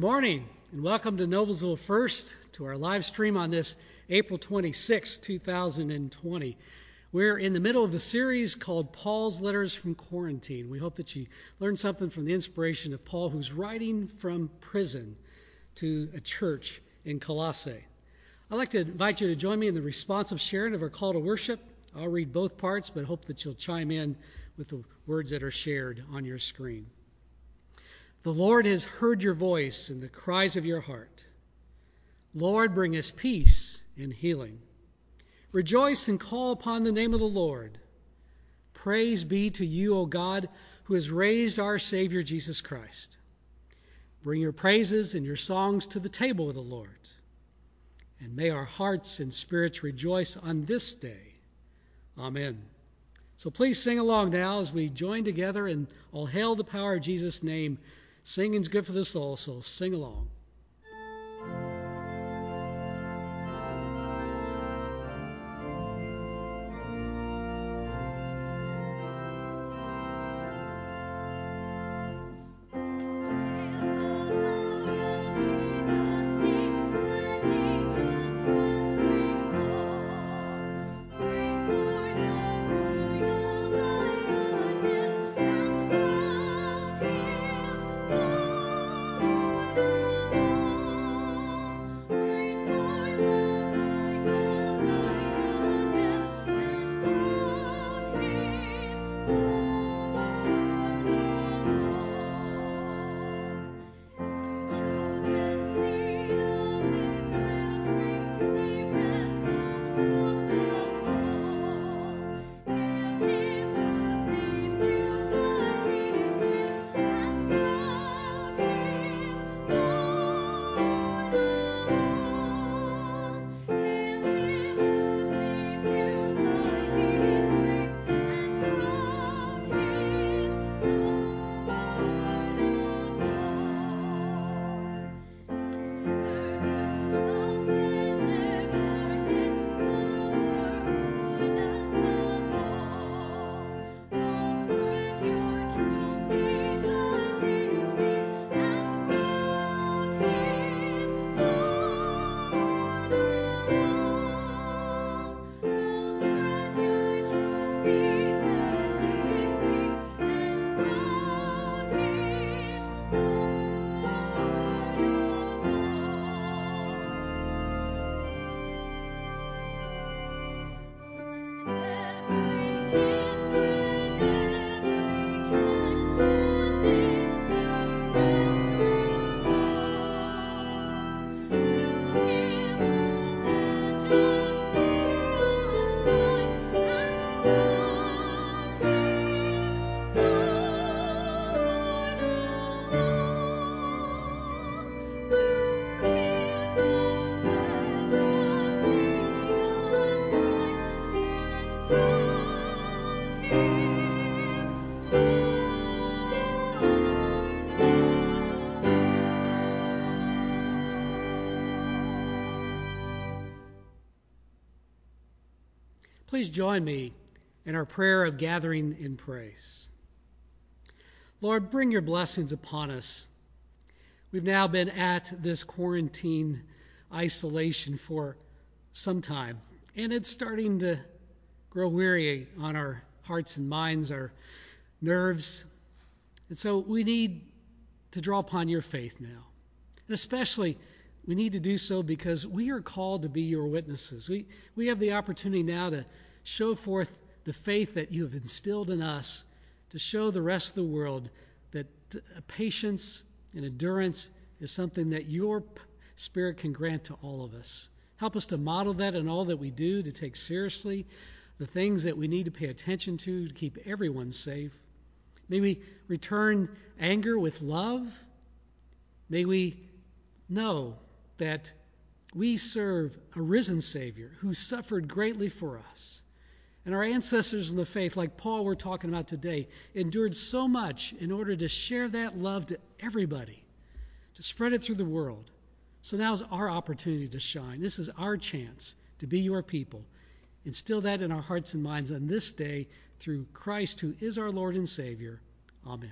Good morning, and welcome to Noblesville First to our live stream on this April 26, 2020. We're in the middle of a series called Paul's Letters from Quarantine. We hope that you learn something from the inspiration of Paul, who's writing from prison to a church in Colossae. I'd like to invite you to join me in the responsive sharing of our call to worship. I'll read both parts, but hope that you'll chime in with the words that are shared on your screen. The Lord has heard your voice and the cries of your heart. Lord, bring us peace and healing. Rejoice and call upon the name of the Lord. Praise be to you, O God, who has raised our Savior Jesus Christ. Bring your praises and your songs to the table of the Lord. And may our hearts and spirits rejoice on this day. Amen. So please sing along now as we join together and all hail the power of Jesus' name. Singing's good for the soul, so sing along. Please join me in our prayer of gathering in praise. Lord, bring your blessings upon us. We've now been at this quarantine isolation for some time, and it's starting to grow weary on our hearts and minds, our nerves. And so we need to draw upon your faith now. And especially, we need to do so because we are called to be your witnesses. We, we have the opportunity now to show forth the faith that you have instilled in us, to show the rest of the world that uh, patience and endurance is something that your Spirit can grant to all of us. Help us to model that in all that we do, to take seriously the things that we need to pay attention to to keep everyone safe. May we return anger with love. May we know that we serve a risen Savior who suffered greatly for us. And our ancestors in the faith, like Paul we're talking about today, endured so much in order to share that love to everybody, to spread it through the world. So now is our opportunity to shine. This is our chance to be your people. Instill that in our hearts and minds on this day through Christ, who is our Lord and Savior. Amen.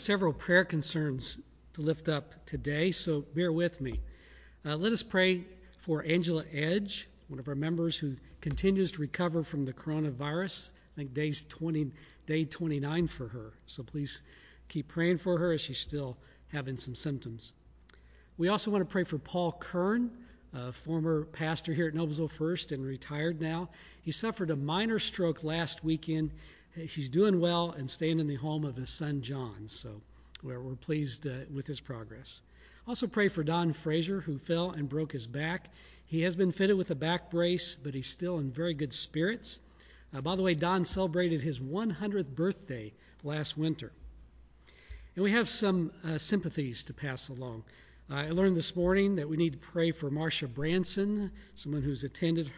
Several prayer concerns to lift up today, so bear with me. Uh, let us pray for Angela Edge, one of our members who continues to recover from the coronavirus. I think day's 20, day 29 for her. So please keep praying for her as she's still having some symptoms. We also want to pray for Paul Kern, a former pastor here at Noblesville First and retired now. He suffered a minor stroke last weekend. He's doing well and staying in the home of his son John. So we're, we're pleased uh, with his progress. Also pray for Don Frazier, who fell and broke his back. He has been fitted with a back brace, but he's still in very good spirits. Uh, by the way, Don celebrated his 100th birthday last winter. And we have some uh, sympathies to pass along. Uh, I learned this morning that we need to pray for Marcia Branson, someone who's attended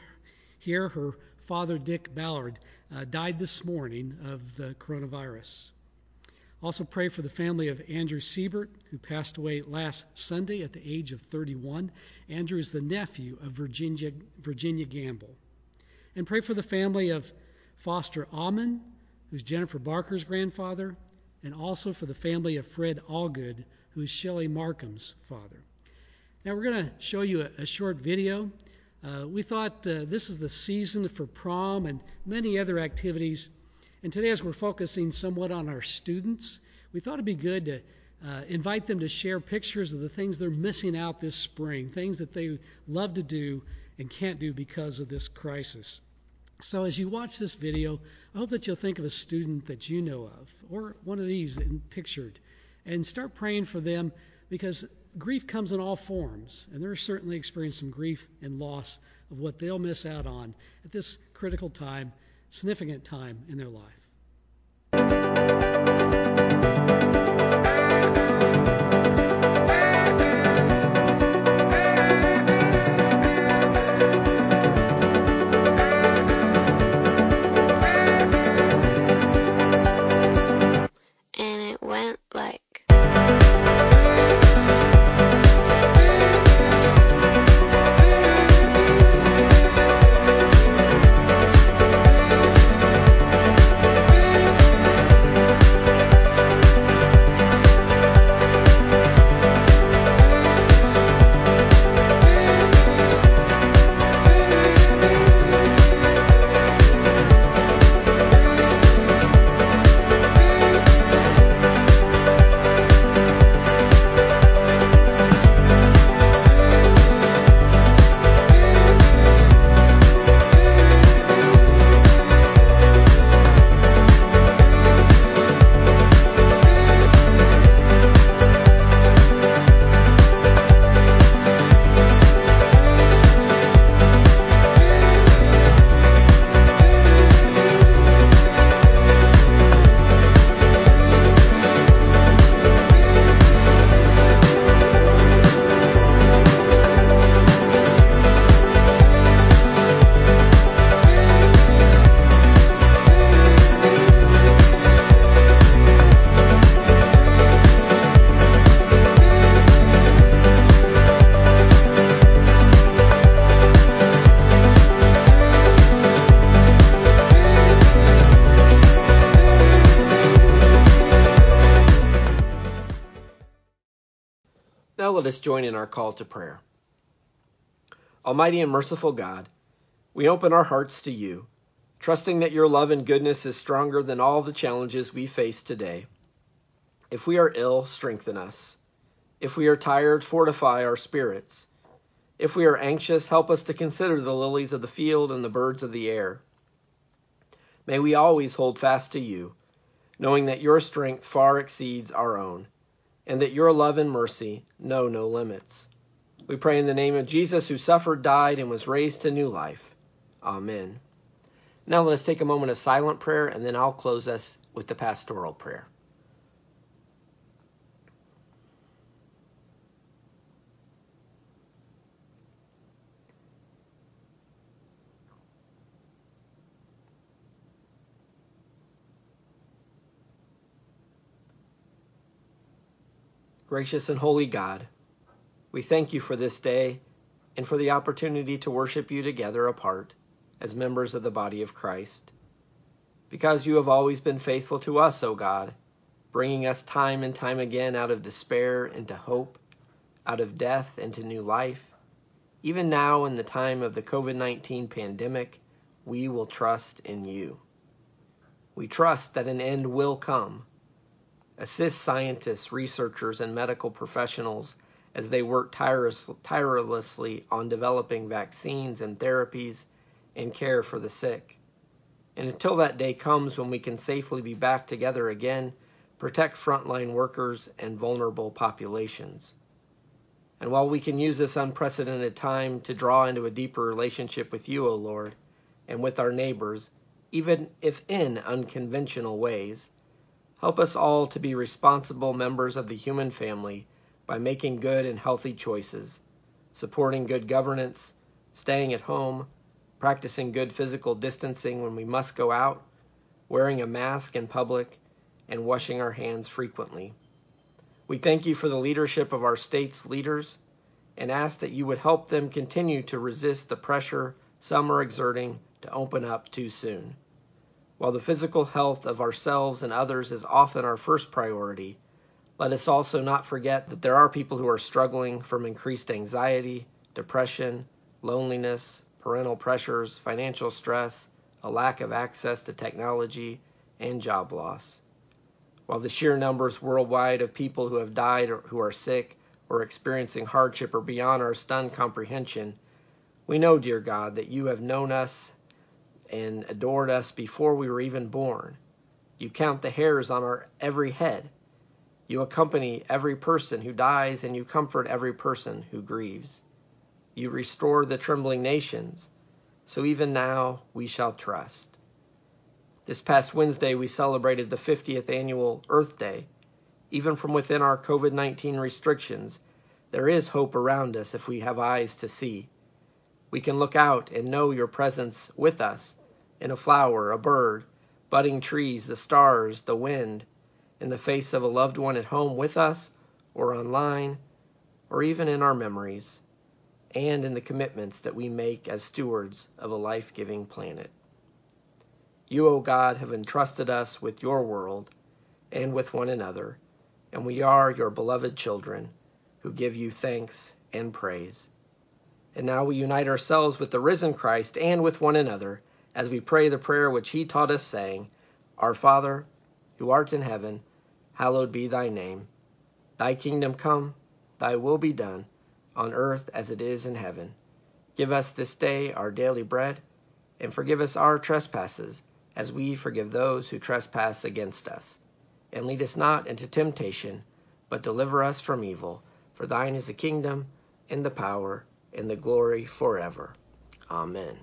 here. Her father, Dick Ballard, uh, died this morning of the coronavirus. Also, pray for the family of Andrew Siebert, who passed away last Sunday at the age of 31. Andrew is the nephew of Virginia, Virginia Gamble. And pray for the family of Foster Alman, who's Jennifer Barker's grandfather, and also for the family of Fred Allgood, who's Shelley Markham's father. Now, we're going to show you a, a short video. Uh, we thought uh, this is the season for prom and many other activities. And today, as we're focusing somewhat on our students, we thought it'd be good to uh, invite them to share pictures of the things they're missing out this spring, things that they love to do and can't do because of this crisis. So, as you watch this video, I hope that you'll think of a student that you know of, or one of these pictured, and start praying for them because grief comes in all forms, and they're certainly experiencing grief and loss of what they'll miss out on at this critical time, significant time in their life. Join in our call to prayer. Almighty and merciful God, we open our hearts to you, trusting that your love and goodness is stronger than all the challenges we face today. If we are ill, strengthen us. If we are tired, fortify our spirits. If we are anxious, help us to consider the lilies of the field and the birds of the air. May we always hold fast to you, knowing that your strength far exceeds our own, and that your love and mercy know no limits. We pray in the name of Jesus, who suffered, died, and was raised to new life. Amen. Now let us take a moment of silent prayer, and then I'll close us with the pastoral prayer. Gracious and holy God, we thank you for this day and for the opportunity to worship you together apart as members of the body of Christ. Because you have always been faithful to us, O God, bringing us time and time again out of despair into hope, out of death into new life. Even now, in the time of the COVID 19 pandemic, we will trust in you. We trust that an end will come assist scientists, researchers, and medical professionals as they work tireless, tirelessly on developing vaccines and therapies and care for the sick. And until that day comes when we can safely be back together again, protect frontline workers and vulnerable populations. And while we can use this unprecedented time to draw into a deeper relationship with you, O Lord, and with our neighbors, even if in unconventional ways, Help us all to be responsible members of the human family by making good and healthy choices, supporting good governance, staying at home, practicing good physical distancing when we must go out, wearing a mask in public, and washing our hands frequently. We thank you for the leadership of our state's leaders and ask that you would help them continue to resist the pressure some are exerting to open up too soon. While the physical health of ourselves and others is often our first priority, let us also not forget that there are people who are struggling from increased anxiety, depression, loneliness, parental pressures, financial stress, a lack of access to technology, and job loss. While the sheer numbers worldwide of people who have died or who are sick or experiencing hardship are beyond our stunned comprehension, we know, dear God, that you have known us and adored us before we were even born. You count the hairs on our every head. You accompany every person who dies, and you comfort every person who grieves. You restore the trembling nations, so even now we shall trust. This past Wednesday, we celebrated the 50th annual Earth Day. Even from within our COVID 19 restrictions, there is hope around us if we have eyes to see. We can look out and know your presence with us in a flower, a bird, budding trees, the stars, the wind, in the face of a loved one at home with us, or online, or even in our memories, and in the commitments that we make as stewards of a life giving planet. You, O God, have entrusted us with your world and with one another, and we are your beloved children who give you thanks and praise. And now we unite ourselves with the risen Christ and with one another as we pray the prayer which he taught us, saying, Our Father, who art in heaven, hallowed be thy name. Thy kingdom come, thy will be done, on earth as it is in heaven. Give us this day our daily bread, and forgive us our trespasses, as we forgive those who trespass against us. And lead us not into temptation, but deliver us from evil. For thine is the kingdom, and the power, and the glory forever. Amen.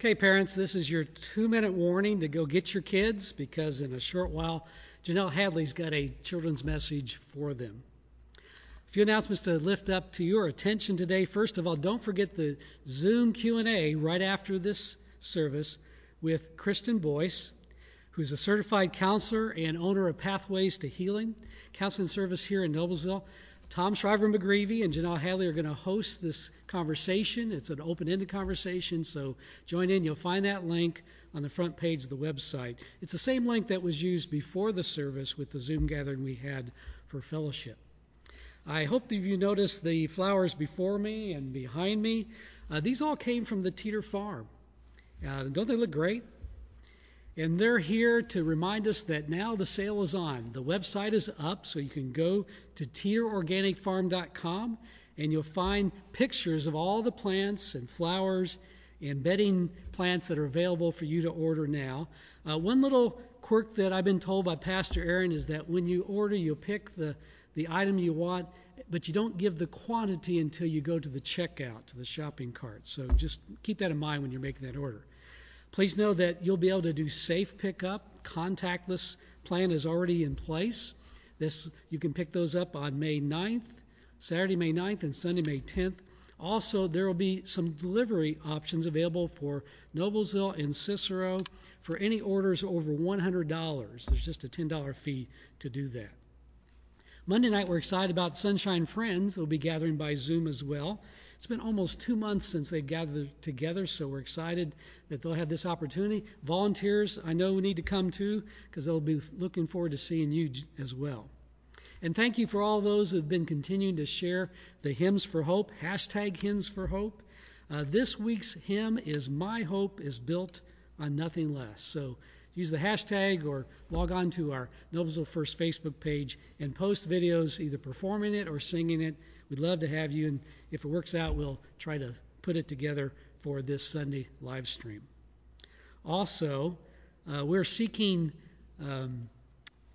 Okay, parents, this is your two minute warning to go get your kids because in a short while, Janelle Hadley's got a children's message for them. A few announcements to lift up to your attention today. First of all, don't forget the Zoom Q&A right after this service with Kristen Boyce, who's a certified counselor and owner of Pathways to Healing counseling service here in Noblesville. Tom Shriver McGreevy and Janelle Hadley are going to host this conversation. It's an open ended conversation, so join in. You'll find that link on the front page of the website. It's the same link that was used before the service with the Zoom gathering we had for fellowship. I hope that you noticed the flowers before me and behind me. Uh, these all came from the Teeter Farm. Uh, don't they look great? And they're here to remind us that now the sale is on. The website is up, so you can go to teeterorganicfarm.com and you'll find pictures of all the plants and flowers and bedding plants that are available for you to order now. Uh, one little quirk that I've been told by Pastor Aaron is that when you order, you'll pick the, the item you want, but you don't give the quantity until you go to the checkout, to the shopping cart. So just keep that in mind when you're making that order. Please know that you'll be able to do safe pickup. Contactless plan is already in place. This you can pick those up on May 9th, Saturday May 9th, and Sunday May 10th. Also, there will be some delivery options available for Noblesville and Cicero for any orders over $100. There's just a $10 fee to do that. Monday night, we're excited about Sunshine Friends. They'll be gathering by Zoom as well. It's been almost two months since they've gathered together, so we're excited that they'll have this opportunity. Volunteers, I know we need to come too, because they'll be looking forward to seeing you as well. And thank you for all those who have been continuing to share the hymns for hope, hashtag hymns for hope. Uh, this week's hymn is My Hope is Built on Nothing Less. So use the hashtag or log on to our Noblesville First Facebook page and post videos either performing it or singing it. We'd love to have you, and if it works out, we'll try to put it together for this Sunday live stream. Also, uh, we're seeking um,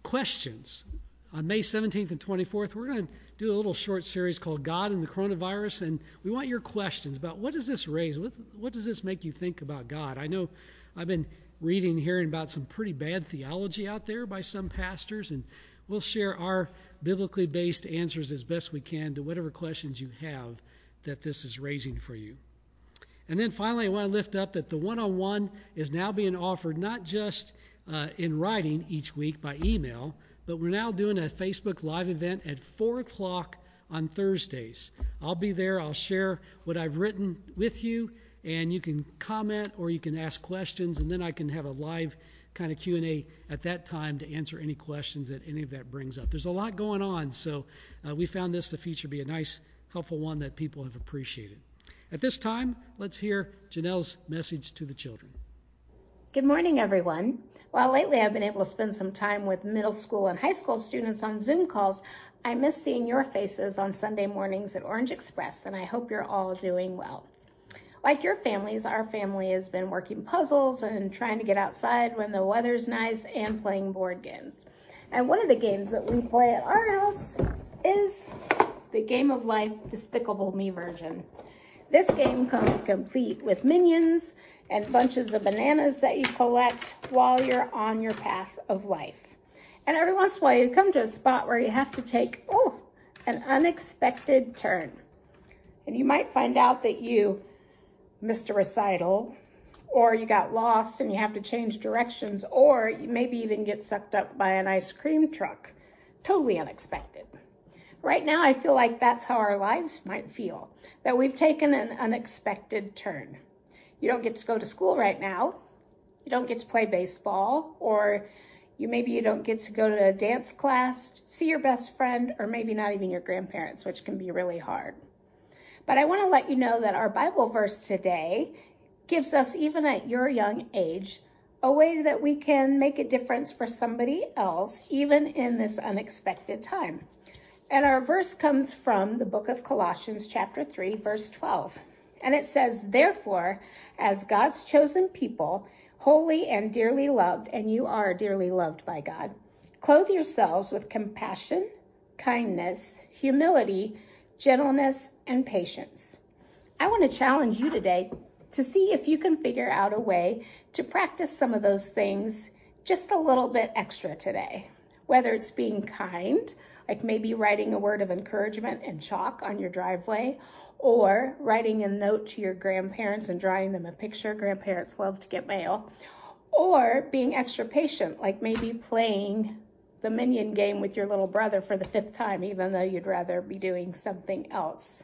questions. On May 17th and 24th, we're going to do a little short series called God and the Coronavirus, and we want your questions about what does this raise? What, what does this make you think about God? I know I've been reading, hearing about some pretty bad theology out there by some pastors, and we'll share our biblically based answers as best we can to whatever questions you have that this is raising for you. And then finally, I want to lift up that the one on one is now being offered not just uh, in writing each week by email, but we're now doing a Facebook Live event at 4 o'clock on Thursdays. I'll be there. I'll share what I've written with you, and you can comment or you can ask questions, and then I can have a live kind of Q&A at that time to answer any questions that any of that brings up. There's a lot going on, so uh, we found this to feature be a nice, helpful one that people have appreciated. At this time, let's hear Janelle's message to the children. Good morning, everyone. While lately I've been able to spend some time with middle school and high school students on Zoom calls, I miss seeing your faces on Sunday mornings at Orange Express, and I hope you're all doing well. Like your families, our family has been working puzzles and trying to get outside when the weather's nice and playing board games. And one of the games that we play at our house is the Game of Life Despicable Me version. This game comes complete with minions and bunches of bananas that you collect while you're on your path of life. And every once in a while you come to a spot where you have to take, oh, an unexpected turn. And you might find out that you missed a recital, or you got lost and you have to change directions, or you maybe even get sucked up by an ice cream truck. Totally unexpected. Right now, I feel like that's how our lives might feel that we've taken an unexpected turn. You don't get to go to school right now, you don't get to play baseball, or you maybe you don't get to go to a dance class, see your best friend, or maybe not even your grandparents, which can be really hard. But I want to let you know that our Bible verse today gives us, even at your young age, a way that we can make a difference for somebody else, even in this unexpected time. And our verse comes from the book of Colossians, chapter 3, verse 12. And it says, Therefore, as God's chosen people, holy and dearly loved, and you are dearly loved by God, clothe yourselves with compassion, kindness, humility, gentleness, and patience. I want to challenge you today to see if you can figure out a way to practice some of those things just a little bit extra today. Whether it's being kind, like maybe writing a word of encouragement in chalk on your driveway, or writing a note to your grandparents and drawing them a picture. Grandparents love to get mail. Or being extra patient, like maybe playing the minion game with your little brother for the fifth time, even though you'd rather be doing something else.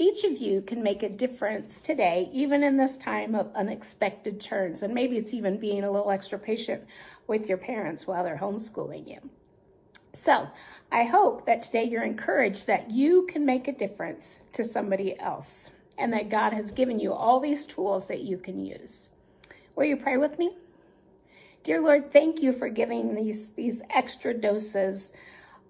Each of you can make a difference today, even in this time of unexpected turns. And maybe it's even being a little extra patient with your parents while they're homeschooling you. So I hope that today you're encouraged that you can make a difference to somebody else and that God has given you all these tools that you can use. Will you pray with me? Dear Lord, thank you for giving these, these extra doses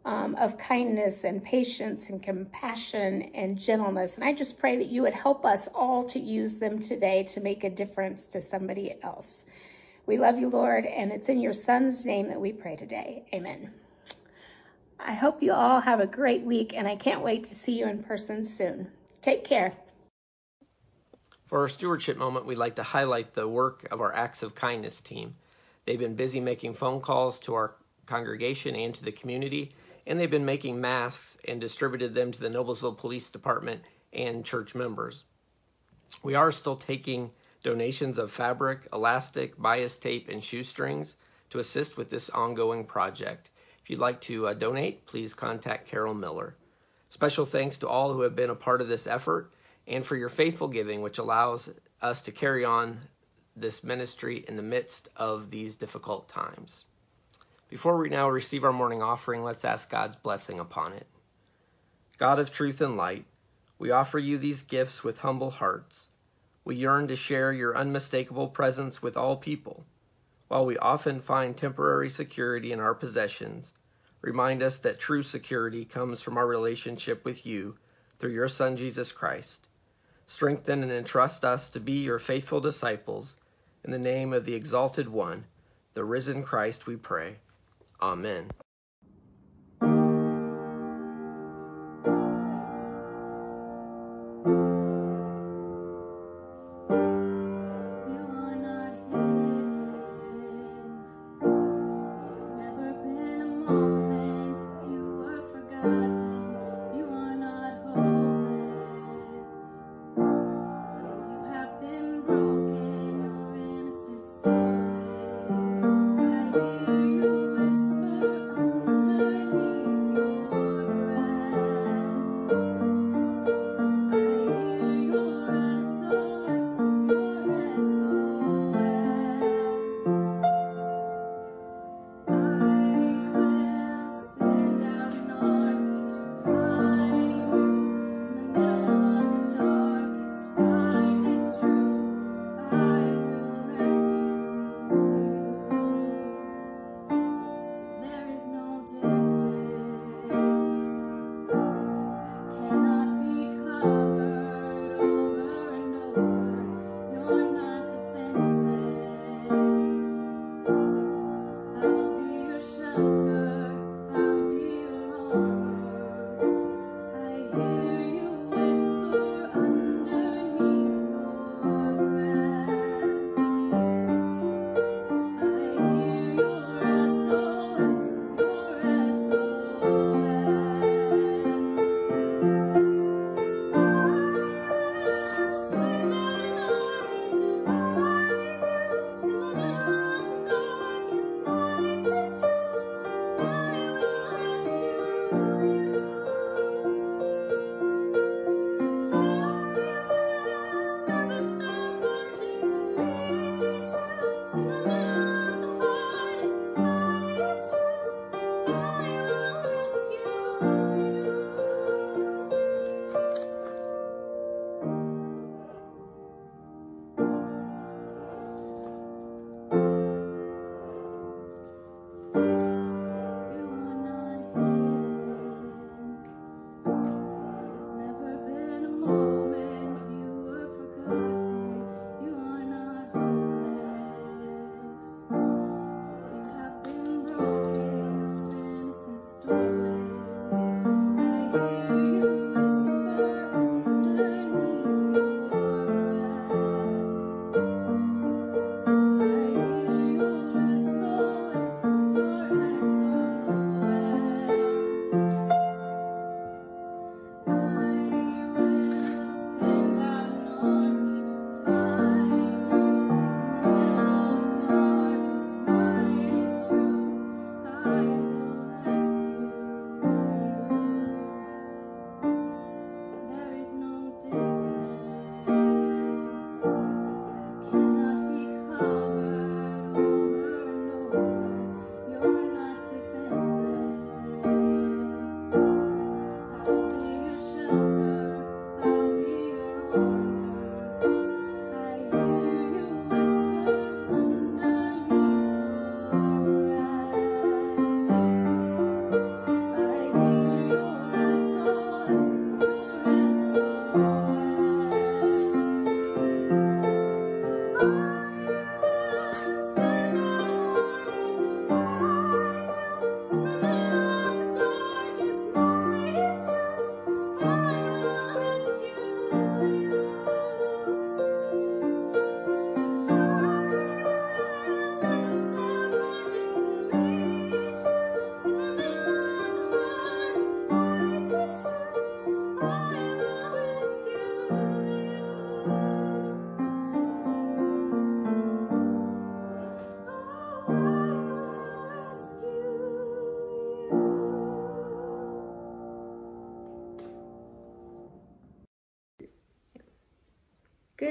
um, of kindness and patience and compassion and gentleness. And I just pray that you would help us all to use them today to make a difference to somebody else. We love you, Lord, and it's in your Son's name that we pray today. Amen. I hope you all have a great week, and I can't wait to see you in person soon. Take care. For our stewardship moment, we'd like to highlight the work of our Acts of Kindness team. They've been busy making phone calls to our congregation and to the community, and they've been making masks and distributed them to the Noblesville Police Department and church members. We are still taking donations of fabric, elastic, bias tape, and shoestrings to assist with this ongoing project. If you'd like to uh, donate, please contact Carol Miller. Special thanks to all who have been a part of this effort and for your faithful giving, which allows us to carry on this ministry in the midst of these difficult times. Before we now receive our morning offering, let's ask God's blessing upon it. God of truth and light, we offer you these gifts with humble hearts. We yearn to share your unmistakable presence with all people. While we often find temporary security in our possessions, remind us that true security comes from our relationship with you through your Son Jesus Christ. Strengthen and entrust us to be your faithful disciples. In the name of the exalted one, the risen Christ, we pray. Amen.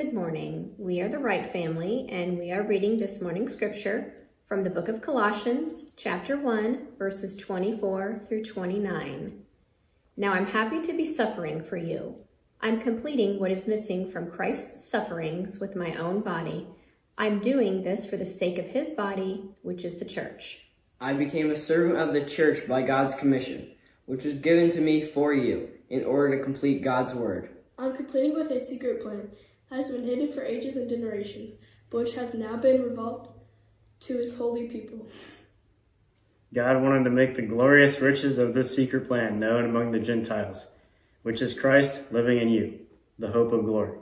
Good morning. We are the Wright family, and we are reading this morning's scripture from the book of Colossians, chapter 1, verses 24 through 29. Now I'm happy to be suffering for you. I'm completing what is missing from Christ's sufferings with my own body. I'm doing this for the sake of his body, which is the church. I became a servant of the church by God's commission, which was given to me for you, in order to complete God's word. I'm completing with a secret plan has been hidden for ages and generations, but which has now been revealed to his holy people. God wanted to make the glorious riches of this secret plan known among the Gentiles, which is Christ living in you, the hope of glory.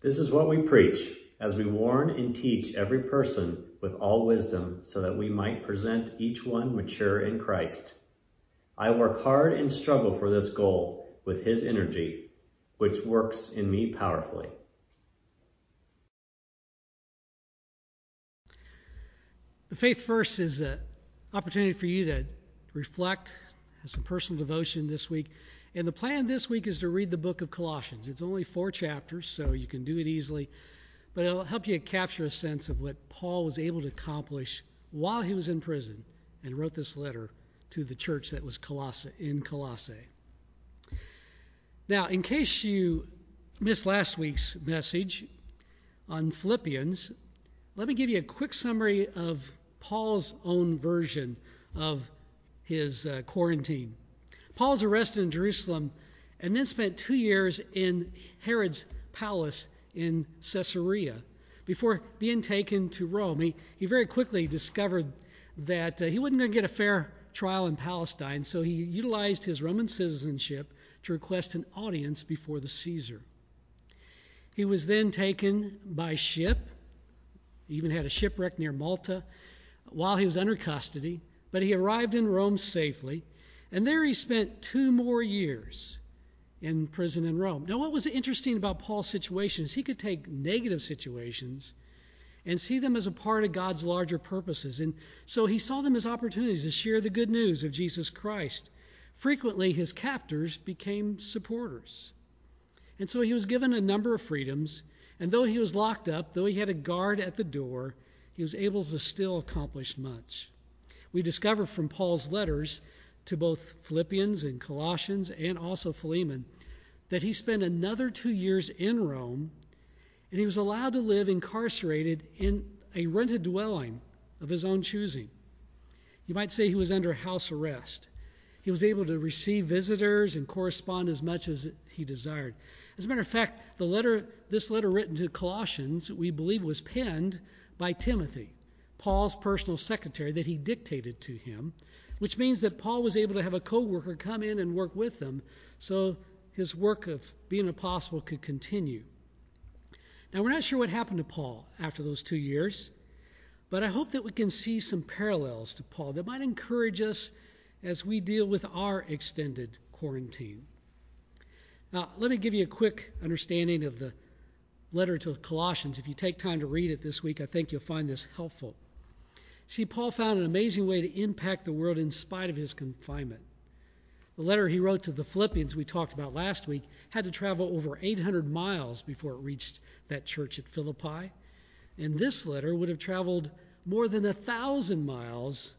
This is what we preach, as we warn and teach every person with all wisdom, so that we might present each one mature in Christ. I work hard and struggle for this goal with his energy which works in me powerfully. The faith verse is an opportunity for you to reflect, have some personal devotion this week. And the plan this week is to read the book of Colossians. It's only four chapters, so you can do it easily. But it'll help you capture a sense of what Paul was able to accomplish while he was in prison and wrote this letter to the church that was Colossae, in Colossae. Now, in case you missed last week's message on Philippians, let me give you a quick summary of Paul's own version of his uh, quarantine. Paul's arrested in Jerusalem and then spent two years in Herod's palace in Caesarea before being taken to Rome. He, he very quickly discovered that uh, he wasn't going to get a fair trial in Palestine, so he utilized his Roman citizenship to request an audience before the Caesar. He was then taken by ship, he even had a shipwreck near Malta while he was under custody, but he arrived in Rome safely, and there he spent two more years in prison in Rome. Now, what was interesting about Paul's situation is he could take negative situations and see them as a part of God's larger purposes. And so he saw them as opportunities to share the good news of Jesus Christ Frequently, his captors became supporters. And so he was given a number of freedoms, and though he was locked up, though he had a guard at the door, he was able to still accomplish much. We discover from Paul's letters to both Philippians and Colossians and also Philemon that he spent another two years in Rome, and he was allowed to live incarcerated in a rented dwelling of his own choosing. You might say he was under house arrest. He was able to receive visitors and correspond as much as he desired. As a matter of fact, the letter, this letter written to Colossians, we believe was penned by Timothy, Paul's personal secretary, that he dictated to him, which means that Paul was able to have a co-worker come in and work with them, so his work of being an apostle could continue. Now, we're not sure what happened to Paul after those two years, but I hope that we can see some parallels to Paul that might encourage us as we deal with our extended quarantine. Now, let me give you a quick understanding of the letter to Colossians. If you take time to read it this week, I think you'll find this helpful. See, Paul found an amazing way to impact the world in spite of his confinement. The letter he wrote to the Philippians, we talked about last week, had to travel over 800 miles before it reached that church at Philippi. And this letter would have traveled more than a thousand miles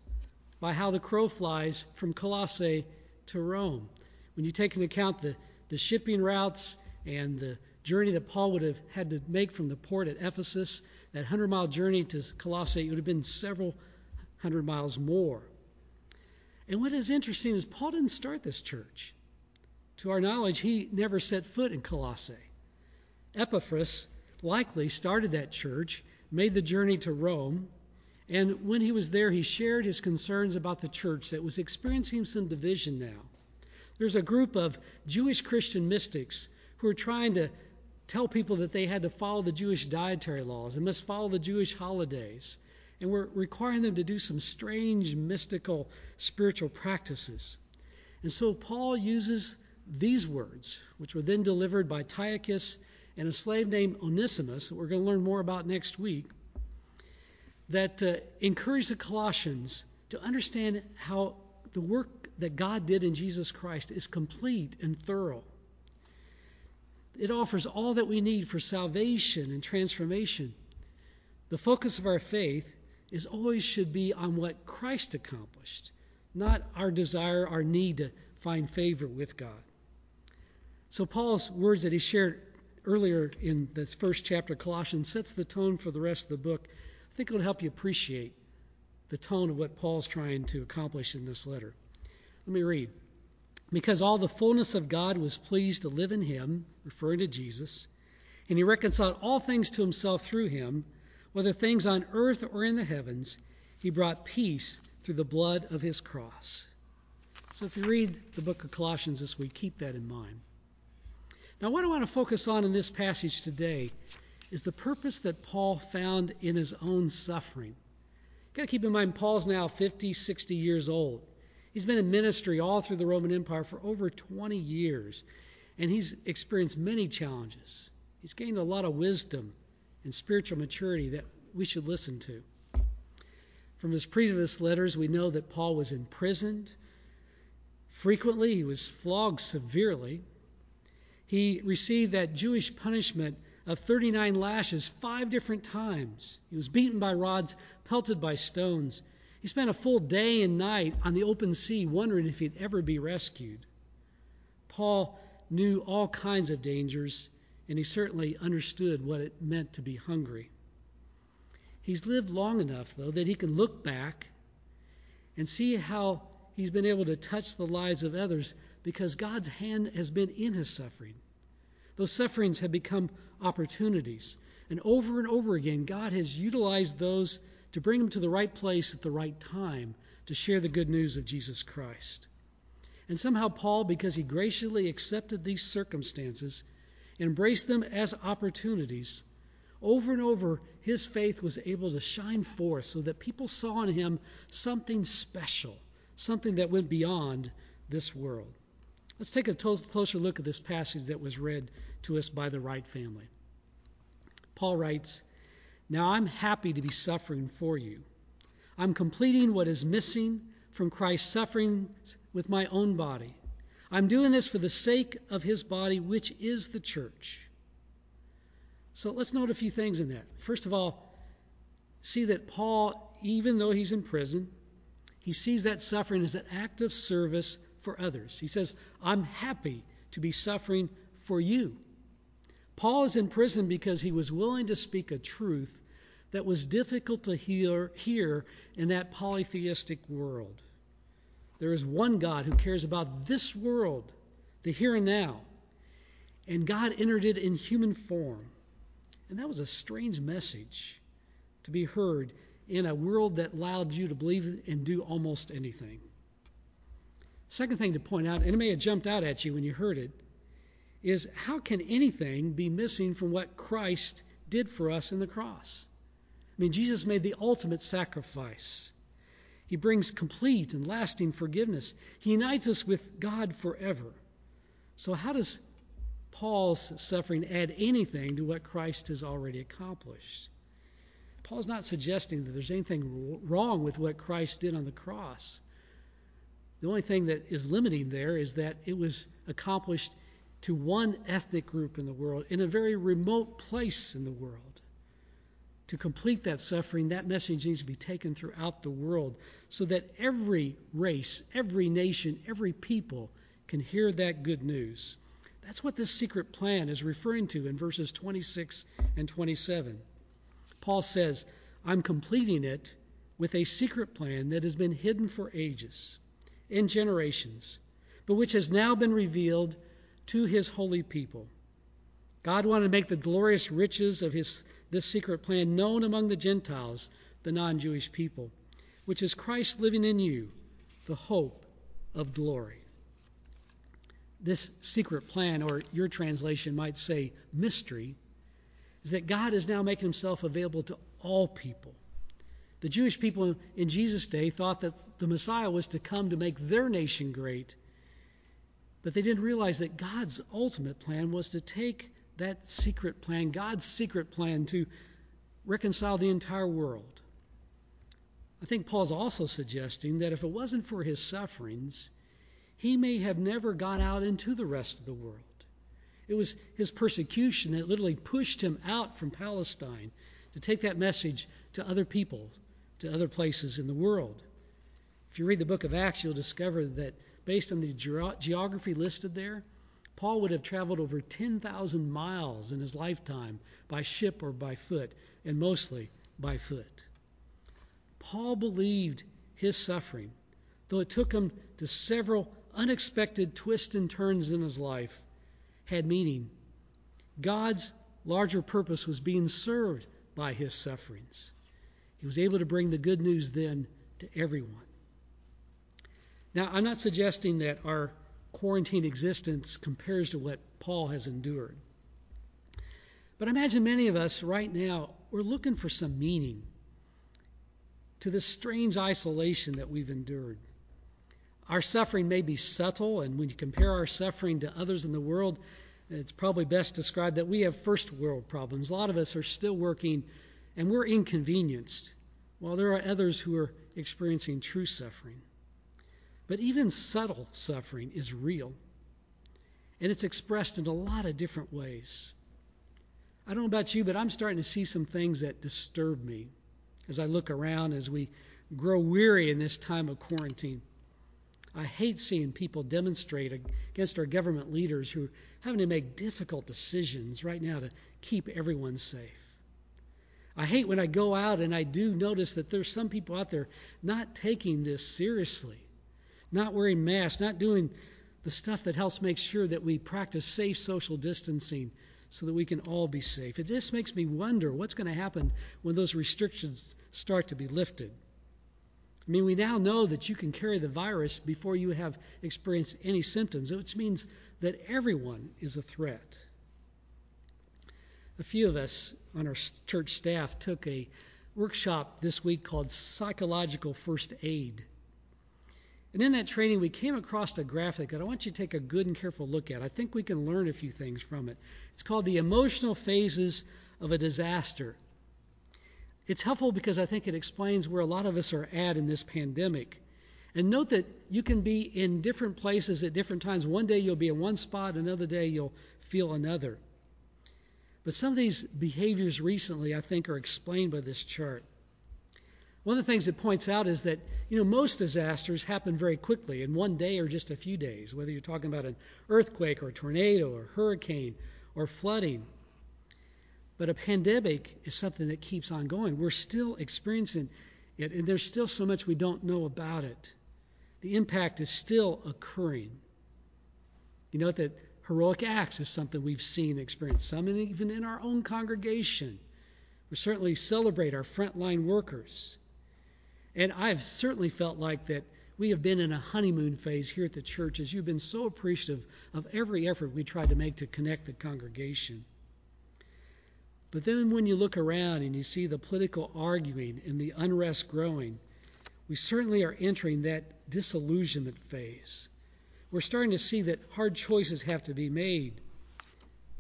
by how the crow flies from Colossae to Rome. When you take into account the, the shipping routes and the journey that Paul would have had to make from the port at Ephesus, that 100 mile journey to Colossae, it would have been several hundred miles more. And what is interesting is Paul didn't start this church. To our knowledge, he never set foot in Colossae. Epaphras likely started that church, made the journey to Rome, and when he was there, he shared his concerns about the church that was experiencing some division now. There's a group of Jewish Christian mystics who are trying to tell people that they had to follow the Jewish dietary laws and must follow the Jewish holidays. And we're requiring them to do some strange, mystical, spiritual practices. And so Paul uses these words, which were then delivered by Tychicus and a slave named Onesimus, that we're going to learn more about next week that uh, encourage the Colossians to understand how the work that God did in Jesus Christ is complete and thorough. It offers all that we need for salvation and transformation. The focus of our faith is always should be on what Christ accomplished, not our desire, our need to find favor with God. So Paul's words that he shared earlier in this first chapter of Colossians sets the tone for the rest of the book. I think it'll help you appreciate the tone of what Paul's trying to accomplish in this letter. Let me read. Because all the fullness of God was pleased to live in him, referring to Jesus, and he reconciled all things to himself through him, whether things on earth or in the heavens, he brought peace through the blood of his cross. So if you read the book of Colossians this week, keep that in mind. Now, what I want to focus on in this passage today is the purpose that Paul found in his own suffering. You've got to keep in mind, Paul's now 50, 60 years old. He's been in ministry all through the Roman Empire for over 20 years, and he's experienced many challenges. He's gained a lot of wisdom and spiritual maturity that we should listen to. From his previous letters, we know that Paul was imprisoned. Frequently, he was flogged severely. He received that Jewish punishment of 39 lashes five different times. He was beaten by rods, pelted by stones. He spent a full day and night on the open sea wondering if he'd ever be rescued. Paul knew all kinds of dangers, and he certainly understood what it meant to be hungry. He's lived long enough, though, that he can look back and see how he's been able to touch the lives of others because God's hand has been in his suffering. Those sufferings have become opportunities. And over and over again, God has utilized those to bring him to the right place at the right time to share the good news of Jesus Christ. And somehow, Paul, because he graciously accepted these circumstances, embraced them as opportunities, over and over, his faith was able to shine forth so that people saw in him something special, something that went beyond this world. Let's take a closer look at this passage that was read to us by the Wright family. Paul writes, Now I'm happy to be suffering for you. I'm completing what is missing from Christ's suffering with my own body. I'm doing this for the sake of his body, which is the church. So let's note a few things in that. First of all, see that Paul, even though he's in prison, he sees that suffering as an act of service for others. He says, I'm happy to be suffering for you. Paul is in prison because he was willing to speak a truth that was difficult to hear, hear in that polytheistic world. There is one God who cares about this world, the here and now. And God entered it in human form. And that was a strange message to be heard in a world that allowed you to believe and do almost anything. Second thing to point out, and it may have jumped out at you when you heard it, is how can anything be missing from what Christ did for us in the cross? I mean, Jesus made the ultimate sacrifice. He brings complete and lasting forgiveness. He unites us with God forever. So, how does Paul's suffering add anything to what Christ has already accomplished? Paul's not suggesting that there's anything wrong with what Christ did on the cross. The only thing that is limiting there is that it was accomplished to one ethnic group in the world, in a very remote place in the world. To complete that suffering, that message needs to be taken throughout the world so that every race, every nation, every people can hear that good news. That's what this secret plan is referring to in verses 26 and 27. Paul says, I'm completing it with a secret plan that has been hidden for ages in generations, but which has now been revealed to his holy people. God wanted to make the glorious riches of his, this secret plan known among the Gentiles, the non Jewish people, which is Christ living in you, the hope of glory. This secret plan, or your translation might say mystery, is that God is now making himself available to all people. The Jewish people in Jesus' day thought that the Messiah was to come to make their nation great. But they didn't realize that God's ultimate plan was to take that secret plan, God's secret plan, to reconcile the entire world. I think Paul's also suggesting that if it wasn't for his sufferings, he may have never gone out into the rest of the world. It was his persecution that literally pushed him out from Palestine to take that message to other people, to other places in the world. If you read the book of Acts, you'll discover that based on the geography listed there, Paul would have traveled over 10,000 miles in his lifetime by ship or by foot, and mostly by foot. Paul believed his suffering, though it took him to several unexpected twists and turns in his life, had meaning. God's larger purpose was being served by his sufferings. He was able to bring the good news then to everyone. Now, I'm not suggesting that our quarantine existence compares to what Paul has endured. But I imagine many of us right now, we're looking for some meaning to this strange isolation that we've endured. Our suffering may be subtle, and when you compare our suffering to others in the world, it's probably best described that we have first world problems. A lot of us are still working and we're inconvenienced, while there are others who are experiencing true suffering. But even subtle suffering is real, and it's expressed in a lot of different ways. I don't know about you, but I'm starting to see some things that disturb me as I look around as we grow weary in this time of quarantine. I hate seeing people demonstrate against our government leaders who are having to make difficult decisions right now to keep everyone safe. I hate when I go out and I do notice that there's some people out there not taking this seriously, not wearing masks, not doing the stuff that helps make sure that we practice safe social distancing so that we can all be safe. It just makes me wonder what's going to happen when those restrictions start to be lifted. I mean, we now know that you can carry the virus before you have experienced any symptoms, which means that everyone is a threat. A few of us on our church staff took a workshop this week called Psychological First Aid. And in that training, we came across a graphic that I want you to take a good and careful look at. I think we can learn a few things from it. It's called The Emotional Phases of a Disaster. It's helpful because I think it explains where a lot of us are at in this pandemic. And note that you can be in different places at different times. One day you'll be in one spot, another day you'll feel another. But some of these behaviors recently, I think, are explained by this chart. One of the things it points out is that you know most disasters happen very quickly in one day or just a few days, whether you're talking about an earthquake or a tornado or hurricane or flooding. But a pandemic is something that keeps on going. We're still experiencing it, and there's still so much we don't know about it. The impact is still occurring. You know that heroic acts is something we've seen and experienced, some even in our own congregation. We certainly celebrate our frontline workers. And I've certainly felt like that we have been in a honeymoon phase here at the church as you've been so appreciative of every effort we tried to make to connect the congregation. But then when you look around and you see the political arguing and the unrest growing, we certainly are entering that disillusionment phase. We're starting to see that hard choices have to be made.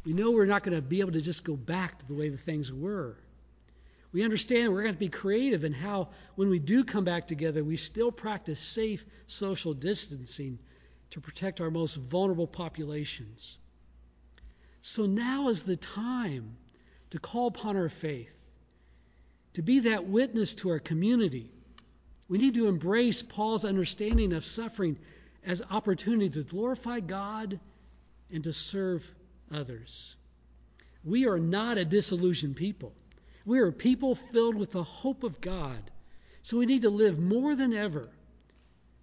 We know we're not going to be able to just go back to the way the things were. We understand we're going to be creative in how, when we do come back together, we still practice safe social distancing to protect our most vulnerable populations. So now is the time to call upon our faith, to be that witness to our community. We need to embrace Paul's understanding of suffering as opportunity to glorify God and to serve others. We are not a disillusioned people. We are people filled with the hope of God. So we need to live more than ever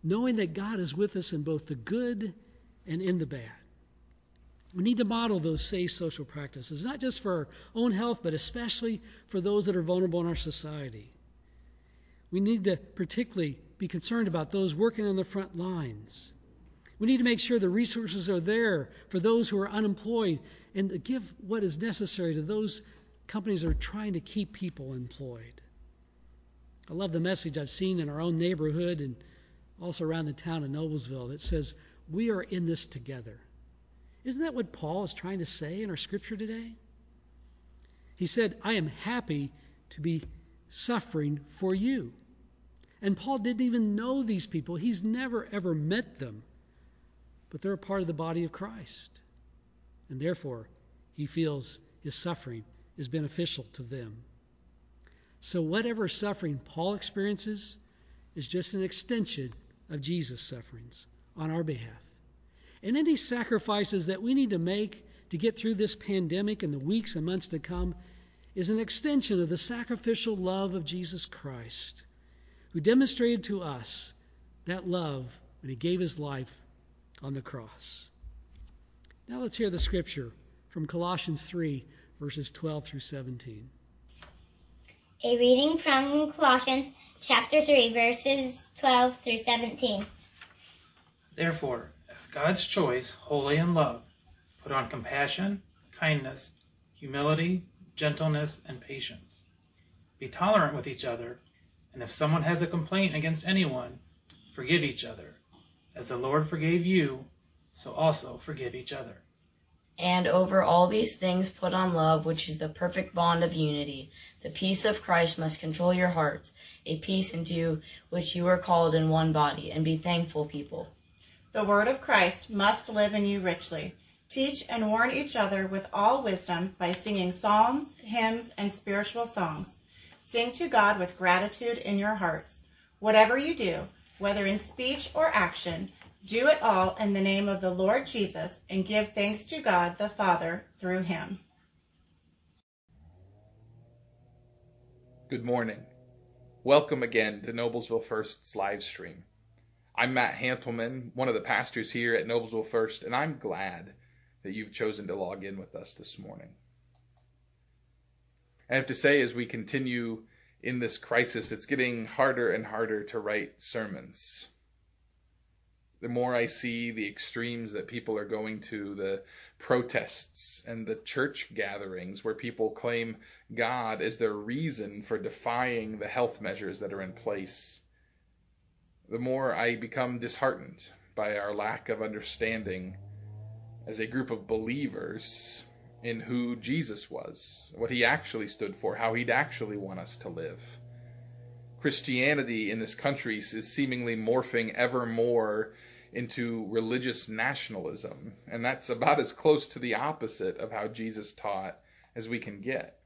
knowing that God is with us in both the good and in the bad. We need to model those safe social practices, not just for our own health, but especially for those that are vulnerable in our society. We need to particularly be concerned about those working on the front lines. We need to make sure the resources are there for those who are unemployed and give what is necessary to those companies that are trying to keep people employed. I love the message I've seen in our own neighborhood and also around the town of Noblesville that says, We are in this together. Isn't that what Paul is trying to say in our scripture today? He said, I am happy to be suffering for you. And Paul didn't even know these people, he's never, ever met them. But they're a part of the body of Christ. and therefore he feels his suffering is beneficial to them. So, whatever suffering Paul experiences is just an extension of Jesus' sufferings on our behalf. And any sacrifices that we need to make to get through this pandemic in the weeks and months to come is an extension of the sacrificial love of Jesus Christ, who demonstrated to us that love when he gave his life on the cross. Now let's hear the scripture from Colossians 3, verses 12 through 17. A reading from Colossians chapter 3, verses 12 through 17. Therefore, as God's choice, holy and love, put on compassion, kindness, humility, gentleness, and patience. Be tolerant with each other, and if someone has a complaint against anyone, forgive each other. As the Lord forgave you, so also forgive each other. And over all these things put on love, which is the perfect bond of unity. The peace of Christ must control your hearts, a peace into which you are called in one body, and be thankful people. The word of Christ must live in you richly. Teach and warn each other with all wisdom by singing psalms, hymns, and spiritual songs. Sing to God with gratitude in your hearts. Whatever you do, whether in speech or action, do it all in the name of the Lord Jesus and give thanks to God the Father through him. Good morning. Welcome again to Noblesville First's live stream. I'm Matt Hantelman, one of the pastors here at Noblesville First, and I'm glad that you've chosen to log in with us this morning. I have to say, as we continue in this crisis, it's getting harder and harder to write sermons. The more I see the extremes that people are going to, the protests and the church gatherings where people claim God as their reason for defying the health measures that are in place, the more I become disheartened by our lack of understanding as a group of believers in who Jesus was, what he actually stood for, how he'd actually want us to live. Christianity in this country is seemingly morphing ever more into religious nationalism. And that's about as close to the opposite of how Jesus taught as we can get.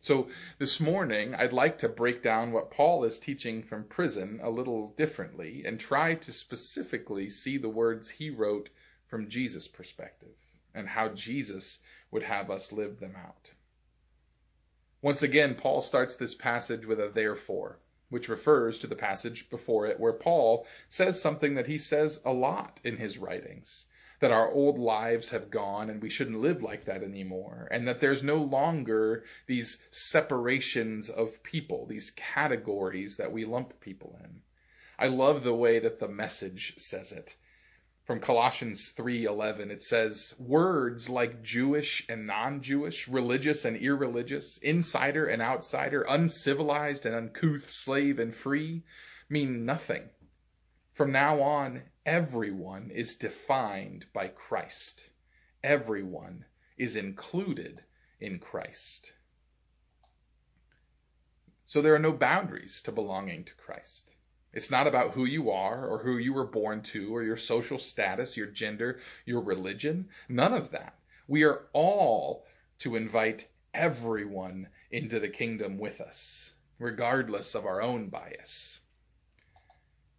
So this morning, I'd like to break down what Paul is teaching from prison a little differently and try to specifically see the words he wrote from Jesus' perspective and how Jesus would have us live them out. Once again, Paul starts this passage with a therefore which refers to the passage before it where Paul says something that he says a lot in his writings that our old lives have gone and we shouldn't live like that anymore, and that there's no longer these separations of people, these categories that we lump people in. I love the way that the message says it from Colossians 3:11 it says words like Jewish and non-Jewish, religious and irreligious, insider and outsider, uncivilized and uncouth, slave and free mean nothing. From now on, everyone is defined by Christ. Everyone is included in Christ. So there are no boundaries to belonging to Christ. It's not about who you are or who you were born to or your social status, your gender, your religion. None of that. We are all to invite everyone into the kingdom with us, regardless of our own bias.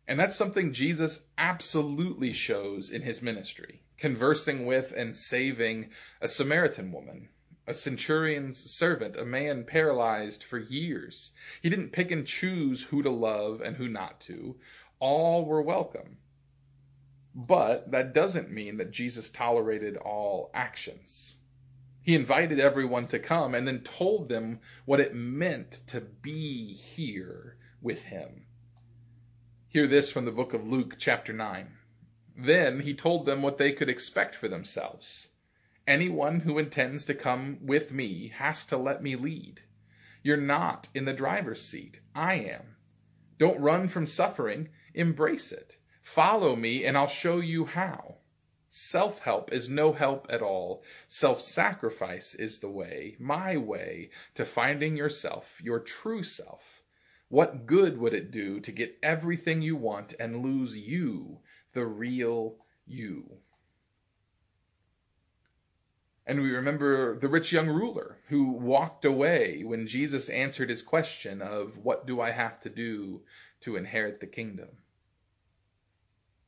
And that's something Jesus absolutely shows in his ministry, conversing with and saving a Samaritan woman a centurion's servant, a man paralyzed for years. He didn't pick and choose who to love and who not to. All were welcome. But that doesn't mean that Jesus tolerated all actions. He invited everyone to come and then told them what it meant to be here with him. Hear this from the book of Luke, chapter 9. Then he told them what they could expect for themselves. Anyone who intends to come with me has to let me lead. You're not in the driver's seat. I am. Don't run from suffering. Embrace it. Follow me and I'll show you how. Self help is no help at all. Self sacrifice is the way, my way, to finding yourself, your true self. What good would it do to get everything you want and lose you, the real you? And we remember the rich young ruler who walked away when Jesus answered his question of, What do I have to do to inherit the kingdom?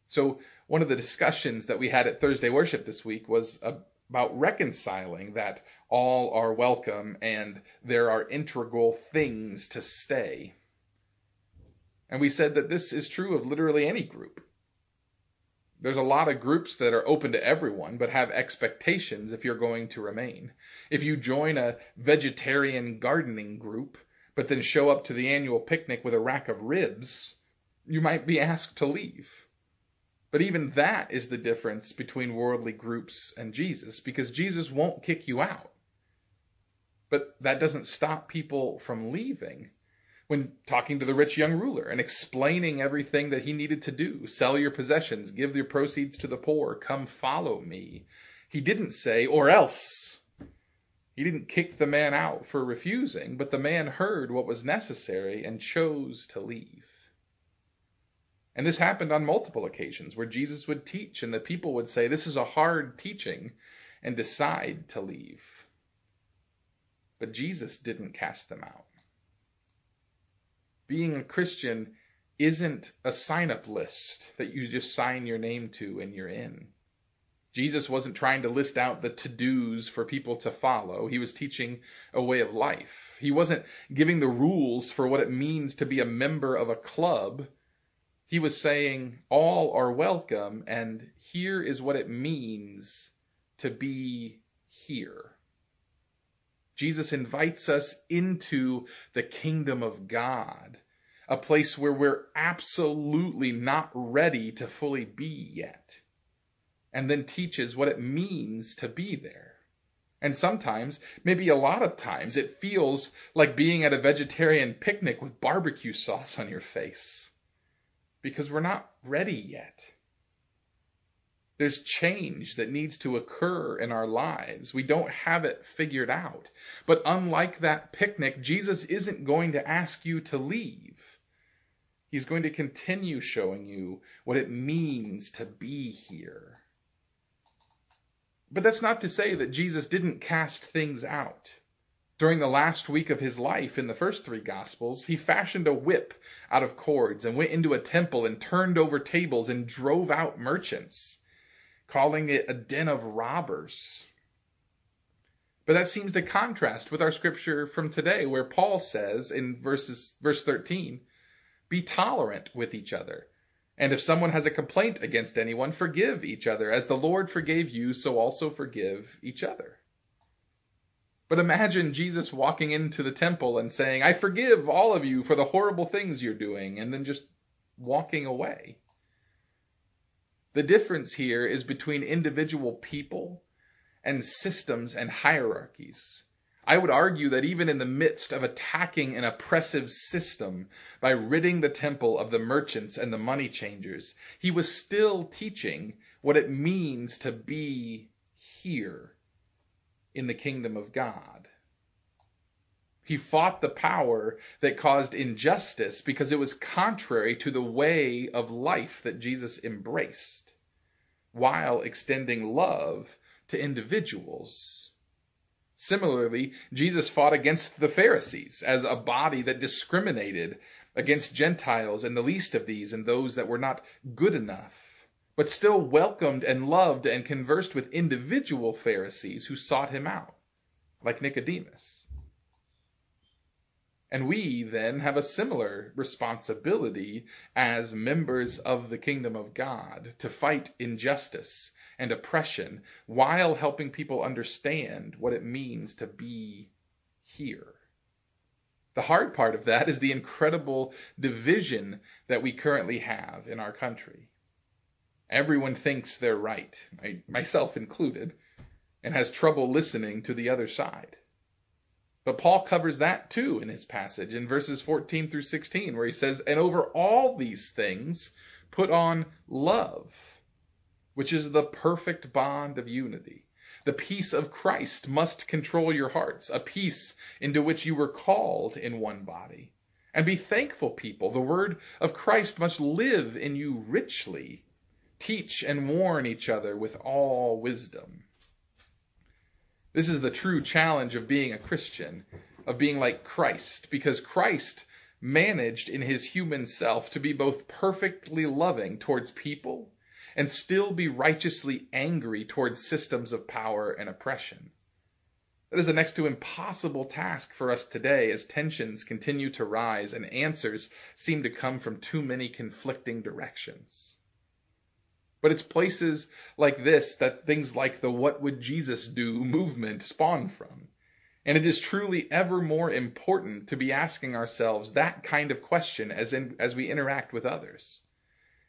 So, one of the discussions that we had at Thursday worship this week was about reconciling that all are welcome and there are integral things to stay. And we said that this is true of literally any group. There's a lot of groups that are open to everyone, but have expectations if you're going to remain. If you join a vegetarian gardening group, but then show up to the annual picnic with a rack of ribs, you might be asked to leave. But even that is the difference between worldly groups and Jesus, because Jesus won't kick you out. But that doesn't stop people from leaving. When talking to the rich young ruler and explaining everything that he needed to do, sell your possessions, give your proceeds to the poor, come follow me, he didn't say, or else. He didn't kick the man out for refusing, but the man heard what was necessary and chose to leave. And this happened on multiple occasions where Jesus would teach and the people would say, This is a hard teaching, and decide to leave. But Jesus didn't cast them out. Being a Christian isn't a sign up list that you just sign your name to and you're in. Jesus wasn't trying to list out the to dos for people to follow. He was teaching a way of life. He wasn't giving the rules for what it means to be a member of a club he was saying, All are welcome, and here is what it means to be here. Jesus invites us into the kingdom of God, a place where we're absolutely not ready to fully be yet, and then teaches what it means to be there. And sometimes, maybe a lot of times, it feels like being at a vegetarian picnic with barbecue sauce on your face because we're not ready yet. There's change that needs to occur in our lives. We don't have it figured out. But unlike that picnic, Jesus isn't going to ask you to leave. He's going to continue showing you what it means to be here. But that's not to say that Jesus didn't cast things out. During the last week of his life in the first three Gospels, he fashioned a whip out of cords and went into a temple and turned over tables and drove out merchants, calling it a den of robbers. But that seems to contrast with our scripture from today, where Paul says in verses, verse 13, Be tolerant with each other. And if someone has a complaint against anyone, forgive each other. As the Lord forgave you, so also forgive each other. But imagine Jesus walking into the temple and saying, I forgive all of you for the horrible things you're doing, and then just walking away. The difference here is between individual people and systems and hierarchies. I would argue that even in the midst of attacking an oppressive system by ridding the temple of the merchants and the money changers, he was still teaching what it means to be here in the kingdom of God. He fought the power that caused injustice because it was contrary to the way of life that Jesus embraced, while extending love to individuals. Similarly, Jesus fought against the Pharisees as a body that discriminated against Gentiles and the least of these and those that were not good enough but still welcomed and loved and conversed with individual Pharisees who sought him out, like Nicodemus. And we then have a similar responsibility as members of the kingdom of God to fight injustice and oppression while helping people understand what it means to be here. The hard part of that is the incredible division that we currently have in our country. Everyone thinks they're right, myself included, and has trouble listening to the other side. But Paul covers that too in his passage in verses 14 through 16, where he says, And over all these things, put on love, which is the perfect bond of unity. The peace of Christ must control your hearts, a peace into which you were called in one body. And be thankful, people. The word of Christ must live in you richly Teach and warn each other with all wisdom. This is the true challenge of being a Christian, of being like Christ, because Christ managed in his human self to be both perfectly loving towards people and still be righteously angry towards systems of power and oppression. That is a next to impossible task for us today as tensions continue to rise and answers seem to come from too many conflicting directions. But it's places like this that things like the What Would Jesus Do movement spawn from. And it is truly ever more important to be asking ourselves that kind of question as, in, as we interact with others.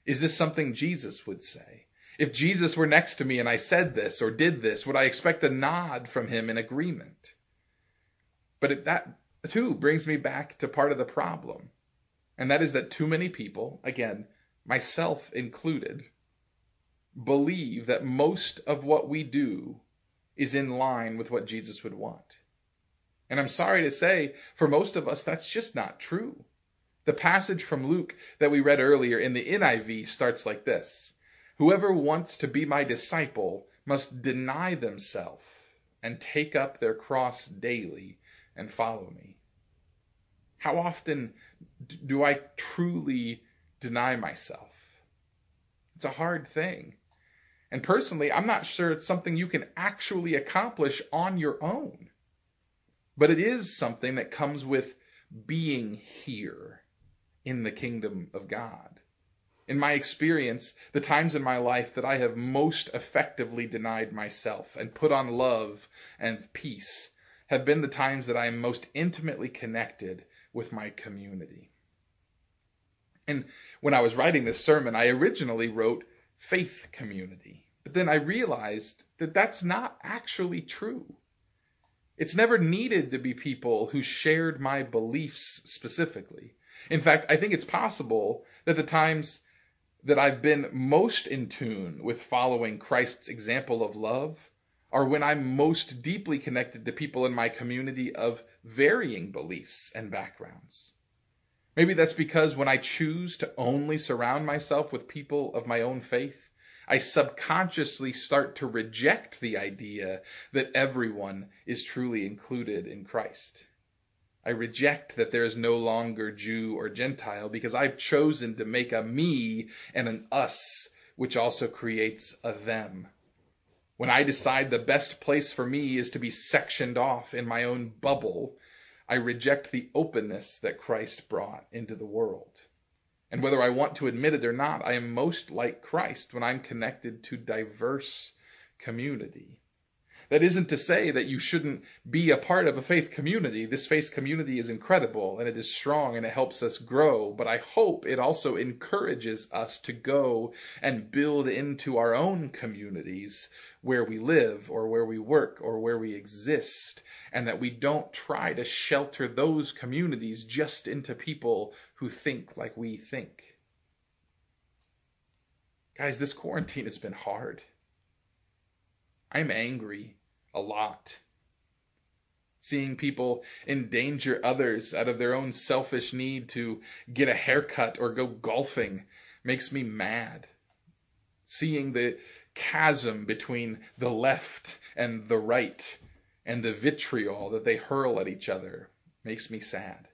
Is this something Jesus would say? If Jesus were next to me and I said this or did this, would I expect a nod from him in agreement? But it, that too brings me back to part of the problem. And that is that too many people, again, myself included, believe that most of what we do is in line with what Jesus would want. And I'm sorry to say, for most of us, that's just not true. The passage from Luke that we read earlier in the NIV starts like this Whoever wants to be my disciple must deny themselves and take up their cross daily and follow me. How often do I truly deny myself? It's a hard thing. And personally, I'm not sure it's something you can actually accomplish on your own. But it is something that comes with being here in the kingdom of God. In my experience, the times in my life that I have most effectively denied myself and put on love and peace have been the times that I am most intimately connected with my community. And when I was writing this sermon, I originally wrote faith community. But then I realized that that's not actually true. It's never needed to be people who shared my beliefs specifically. In fact, I think it's possible that the times that I've been most in tune with following Christ's example of love are when I'm most deeply connected to people in my community of varying beliefs and backgrounds. Maybe that's because when I choose to only surround myself with people of my own faith, I subconsciously start to reject the idea that everyone is truly included in Christ. I reject that there is no longer Jew or Gentile because I've chosen to make a me and an us, which also creates a them. When I decide the best place for me is to be sectioned off in my own bubble, I reject the openness that Christ brought into the world. And whether I want to admit it or not, I am most like Christ when I'm connected to diverse community. That isn't to say that you shouldn't be a part of a faith community. This faith community is incredible and it is strong and it helps us grow, but I hope it also encourages us to go and build into our own communities where we live or where we work or where we exist and that we don't try to shelter those communities just into people who think like we think. Guys, this quarantine has been hard. I'm angry a lot. Seeing people endanger others out of their own selfish need to get a haircut or go golfing makes me mad. Seeing the chasm between the left and the right and the vitriol that they hurl at each other makes me sad.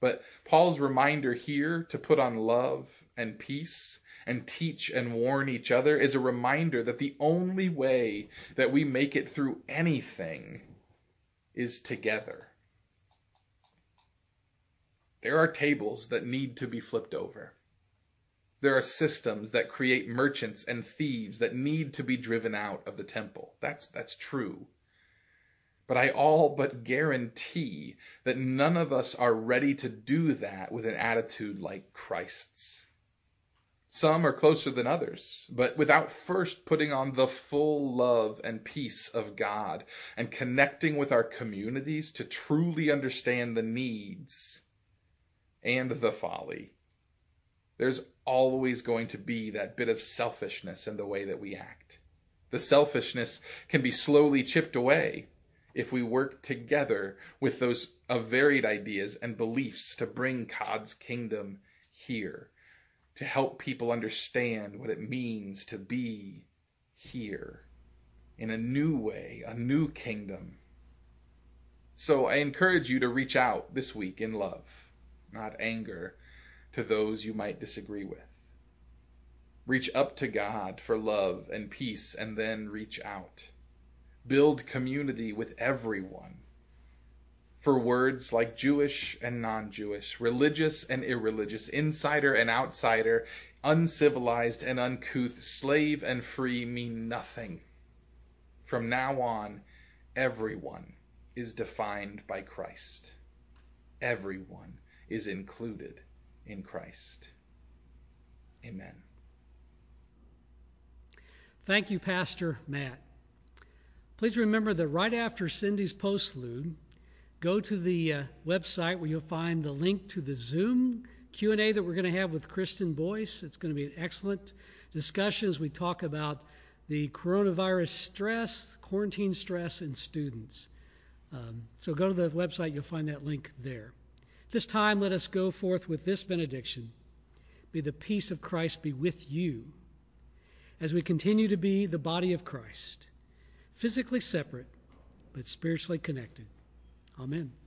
But Paul's reminder here to put on love and peace and teach and warn each other is a reminder that the only way that we make it through anything is together. There are tables that need to be flipped over. There are systems that create merchants and thieves that need to be driven out of the temple. That's, that's true. But I all but guarantee that none of us are ready to do that with an attitude like Christ's. Some are closer than others, but without first putting on the full love and peace of God and connecting with our communities to truly understand the needs and the folly, there's always going to be that bit of selfishness in the way that we act. The selfishness can be slowly chipped away if we work together with those of varied ideas and beliefs to bring God's kingdom here to help people understand what it means to be here. in a new way, a new kingdom. So I encourage you to reach out this week in love, not anger, to those you might disagree with. Reach up to God for love and peace, and then reach out. Build community with everyone. For words like Jewish and non Jewish, religious and irreligious, insider and outsider, uncivilized and uncouth, slave and free mean nothing. From now on, everyone is defined by Christ. Everyone is included in Christ. Amen. Thank you, Pastor Matt. Please remember that right after Cindy's postlude, go to the uh, website where you'll find the link to the Zoom Q&A that we're going to have with Kristen Boyce. It's going to be an excellent discussion as we talk about the coronavirus stress, quarantine stress in students. Um, so go to the website, you'll find that link there. This time, let us go forth with this benediction. May the peace of Christ be with you as we continue to be the body of Christ, physically separate, but spiritually connected. Amen.